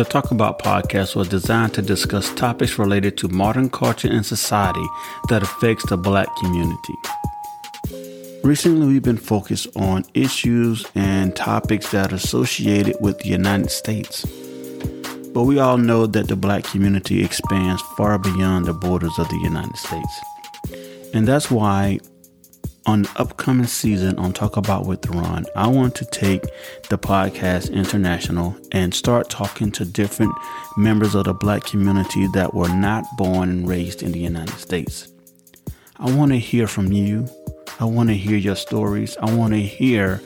The Talk About podcast was designed to discuss topics related to modern culture and society that affects the black community. Recently, we've been focused on issues and topics that are associated with the United States. But we all know that the black community expands far beyond the borders of the United States. And that's why on the upcoming season on Talk About with Theron, I want to take the podcast international and start talking to different members of the black community that were not born and raised in the United States. I want to hear from you. I want to hear your stories. I want to hear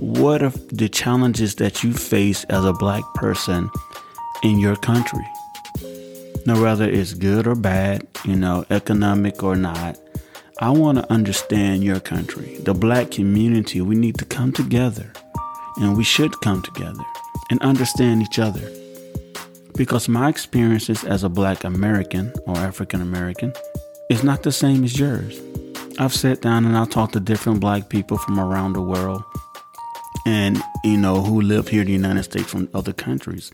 what are the challenges that you face as a black person in your country. Now, whether it's good or bad, you know, economic or not, I want to understand your country, the black community. We need to come together, and we should come together and understand each other. Because my experiences as a black American or African American is not the same as yours. I've sat down and I've talked to different black people from around the world and, you know, who live here in the United States from other countries.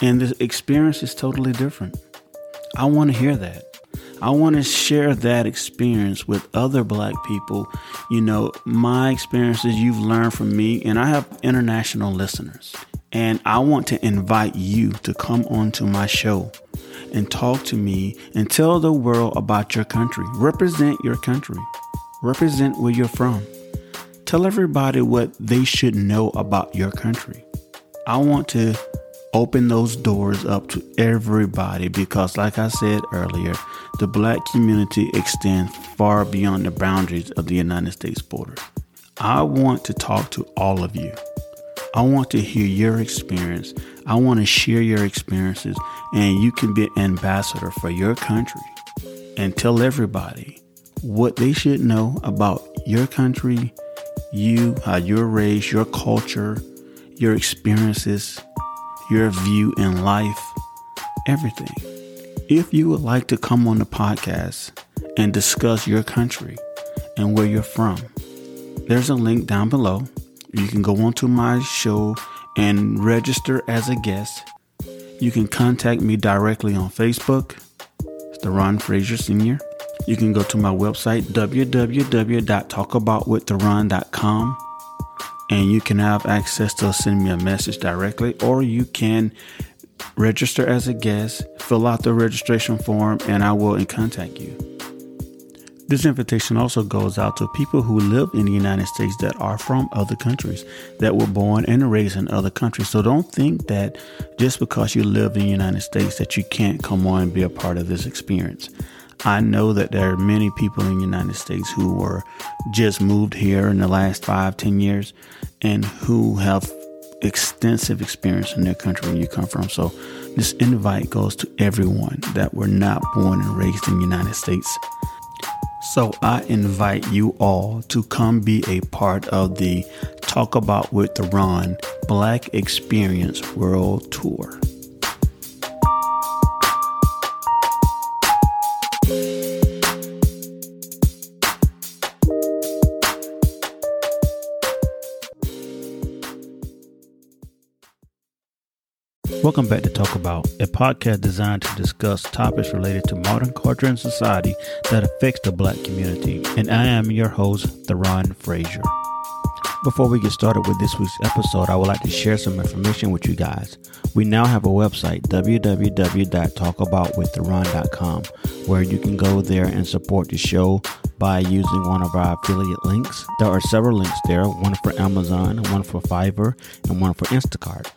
And the experience is totally different. I want to hear that. I want to share that experience with other black people. You know, my experiences you've learned from me, and I have international listeners. And I want to invite you to come onto my show and talk to me and tell the world about your country. Represent your country, represent where you're from. Tell everybody what they should know about your country. I want to open those doors up to everybody because, like I said earlier, the black community extends far beyond the boundaries of the United States border. I want to talk to all of you. I want to hear your experience. I want to share your experiences, and you can be an ambassador for your country and tell everybody what they should know about your country, you, how you're raised, your culture, your experiences, your view in life, everything. If you would like to come on the podcast and discuss your country and where you're from, there's a link down below. You can go onto my show and register as a guest. You can contact me directly on Facebook. It's Theron Frazier Sr. You can go to my website, www.talkaboutwiththeron.com and you can have access to send me a message directly, or you can register as a guest, fill out the registration form, and I will contact you. This invitation also goes out to people who live in the United States that are from other countries, that were born and raised in other countries. So don't think that just because you live in the United States that you can't come on and be a part of this experience. I know that there are many people in the United States who were just moved here in the last five, ten years and who have extensive experience in their country where you come from. So this invite goes to everyone that were not born and raised in the United States. So I invite you all to come be a part of the Talk About with Theron Black Experience World Tour. Welcome back to Talk About, a podcast designed to discuss topics related to modern culture and society that affects the black community. And I am your host, Theron Frazier. Before we get started with this week's episode, I would like to share some information with you guys. We now have a website, www.talkaboutwiththeron.com, where you can go there and support the show by using one of our affiliate links. There are several links there, one for Amazon, one for Fiverr, and one for Instacart.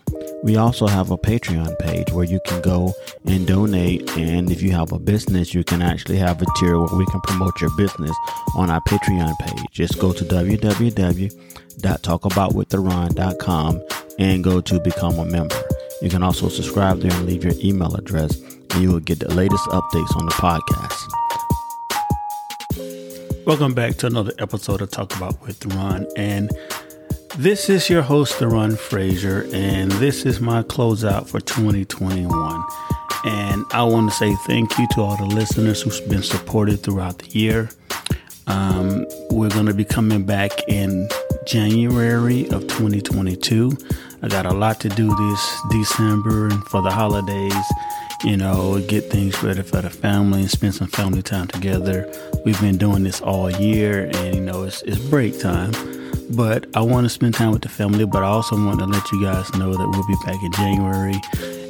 We also have a Patreon page where you can go and donate. And if you have a business, you can actually have a tier where we can promote your business on our Patreon page. Just go to www.talkaboutwiththeron.com and go to become a member. You can also subscribe there and leave your email address, and you will get the latest updates on the podcast. Welcome back to another episode of Talk About with Theron. And this is your host, Theron Frazier, and this is my closeout for 2021. And I want to say thank you to all the listeners who've been supported throughout the year. Um, we're going to be coming back in January of 2022. I got a lot to do this December and for the holidays. You know, get things ready for the family and spend some family time together. We've been doing this all year, and you know, it's, it's break time. But I want to spend time with the family, but I also want to let you guys know that we'll be back in January.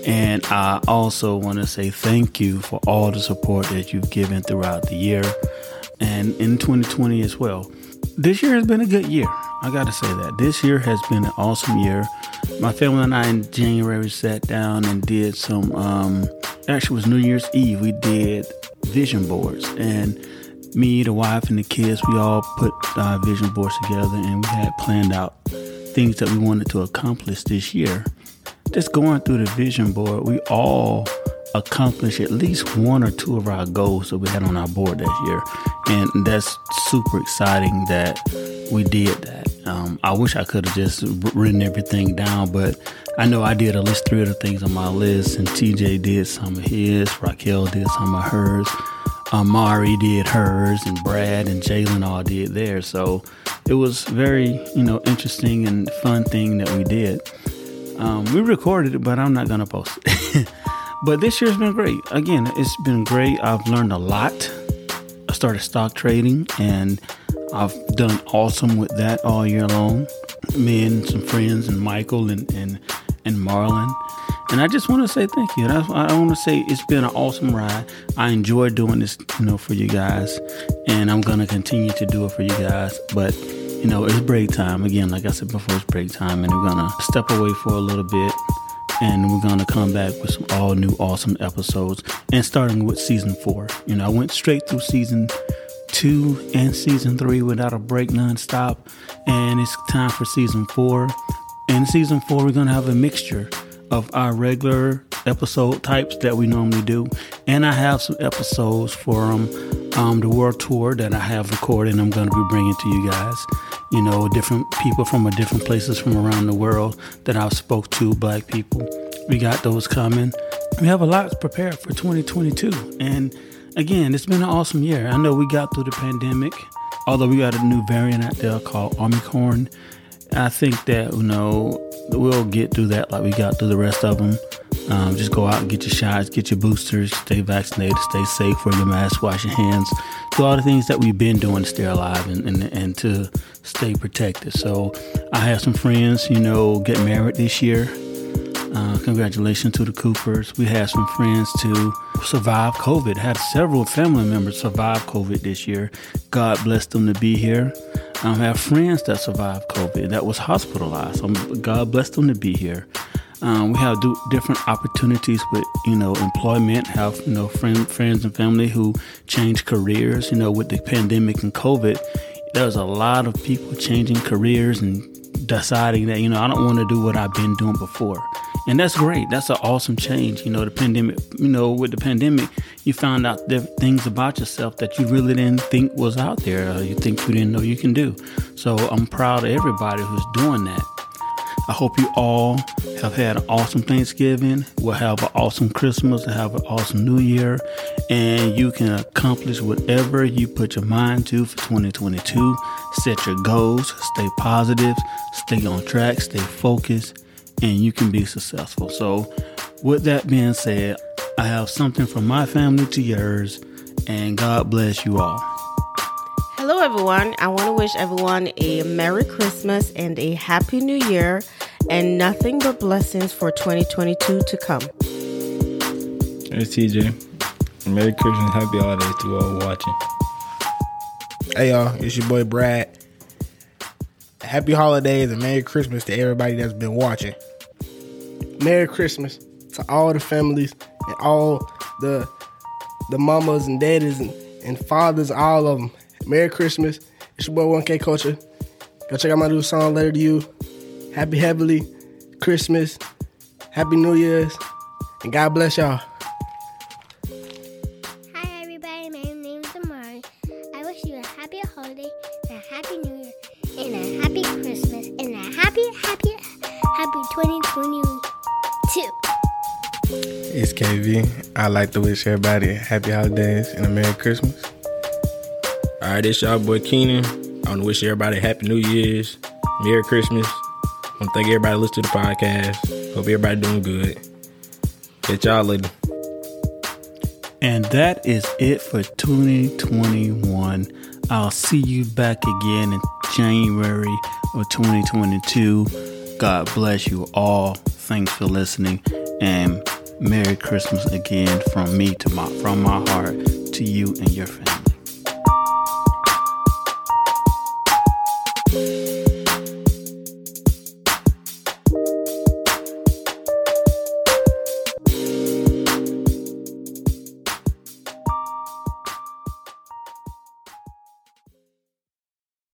And I also want to say thank you for all the support that you've given throughout the year and in 2020 as well. This year has been a good year. I got to say that. This year has been an awesome year. My family and I in January sat down and did some, um, actually, was New Year's Eve. We did vision boards. And me, the wife, and the kids, we all put our vision boards together and we had planned out things that we wanted to accomplish this year. Just going through the vision board, we all accomplished at least one or two of our goals that we had on our board this year. And that's super exciting that we did that. Um, I wish I could have just written everything down, but I know I did at least three of the things on my list, and TJ did some of his, Raquel did some of hers, Amari did hers, and Brad and Jalen all did theirs. So it was very, you know, interesting and fun thing that we did. Um, we recorded it, but I'm not gonna post it. but this year's been great. Again, it's been great. I've learned a lot. I started stock trading and I've done awesome with that all year long. Me and some friends and Michael and and, and Marlon. And I just want to say thank you. That's, I want to say it's been an awesome ride. I enjoy doing this, you know, for you guys, and I'm gonna continue to do it for you guys. But you know, it's break time again. Like I said before, it's break time, and we're gonna step away for a little bit, and we're gonna come back with some all new, awesome episodes. And starting with season four. You know, I went straight through season two and season three without a break nonstop. And it's time for season four. In season four, we're going to have a mixture of our regular episode types that we normally do. And I have some episodes for um, um, the world tour that I have recorded and I'm going to be bringing to you guys. You know, different people from different places from around the world that I've spoke to, black people. We got those coming. We have a lot prepared for 2022. And again, it's been an awesome year. I know we got through the pandemic, although we got a new variant out there called Omicron. I think that, you know, we'll get through that like we got through the rest of them. Um, just go out and get your shots, get your boosters, stay vaccinated, stay safe, wear your mask, wash your hands, do all the things that we've been doing to stay alive and, and, and to stay protected. So I have some friends, you know, get married this year. Uh, congratulations to the Coopers. We had some friends to survive COVID. Had several family members survive COVID this year. God bless them to be here. I um, have friends that survived COVID that was hospitalized. Um, God bless them to be here. Um, we have do different opportunities with you know employment. Have you know friend, friends and family who change careers. You know with the pandemic and COVID, there's a lot of people changing careers and deciding that you know I don't want to do what I've been doing before and that's great. That's an awesome change. You know, the pandemic. You know, with the pandemic, you found out things about yourself that you really didn't think was out there. You think you didn't know you can do. So I'm proud of everybody who's doing that. I hope you all have had an awesome Thanksgiving. We'll have an awesome Christmas. Have an awesome New Year, and you can accomplish whatever you put your mind to for 2022. Set your goals. Stay positive. Stay on track. Stay focused and you can be successful. So, with that being said, I have something from my family to yours, and God bless you all. Hello, everyone. I want to wish everyone a Merry Christmas and a Happy New Year, and nothing but blessings for 2022 to come. It's TJ. Merry Christmas, Happy Holidays to all watching. Hey, y'all. It's your boy Brad. Happy holidays and Merry Christmas to everybody that's been watching. Merry Christmas to all the families and all the the mamas and daddies and, and fathers, all of them. Merry Christmas. It's your boy 1K Culture. Go check out my new song, Letter to You. Happy Heavily Christmas. Happy New Year's. And God bless y'all. Hi everybody, my name is Amari. I wish you a happy holiday, a happy New Year, and a happy Christmas, and a happy, happy, happy 2021 too. It's KV. I like to wish everybody happy holidays and a Merry Christmas. All right, it's y'all boy Keenan. I want to wish everybody happy New Year's, Merry Christmas. I want to thank everybody listening to the podcast. Hope everybody doing good. Catch y'all later. And that is it for 2021. I'll see you back again in January of 2022. God bless you all. Thanks for listening and Merry Christmas again from me to my from my heart to you and your family.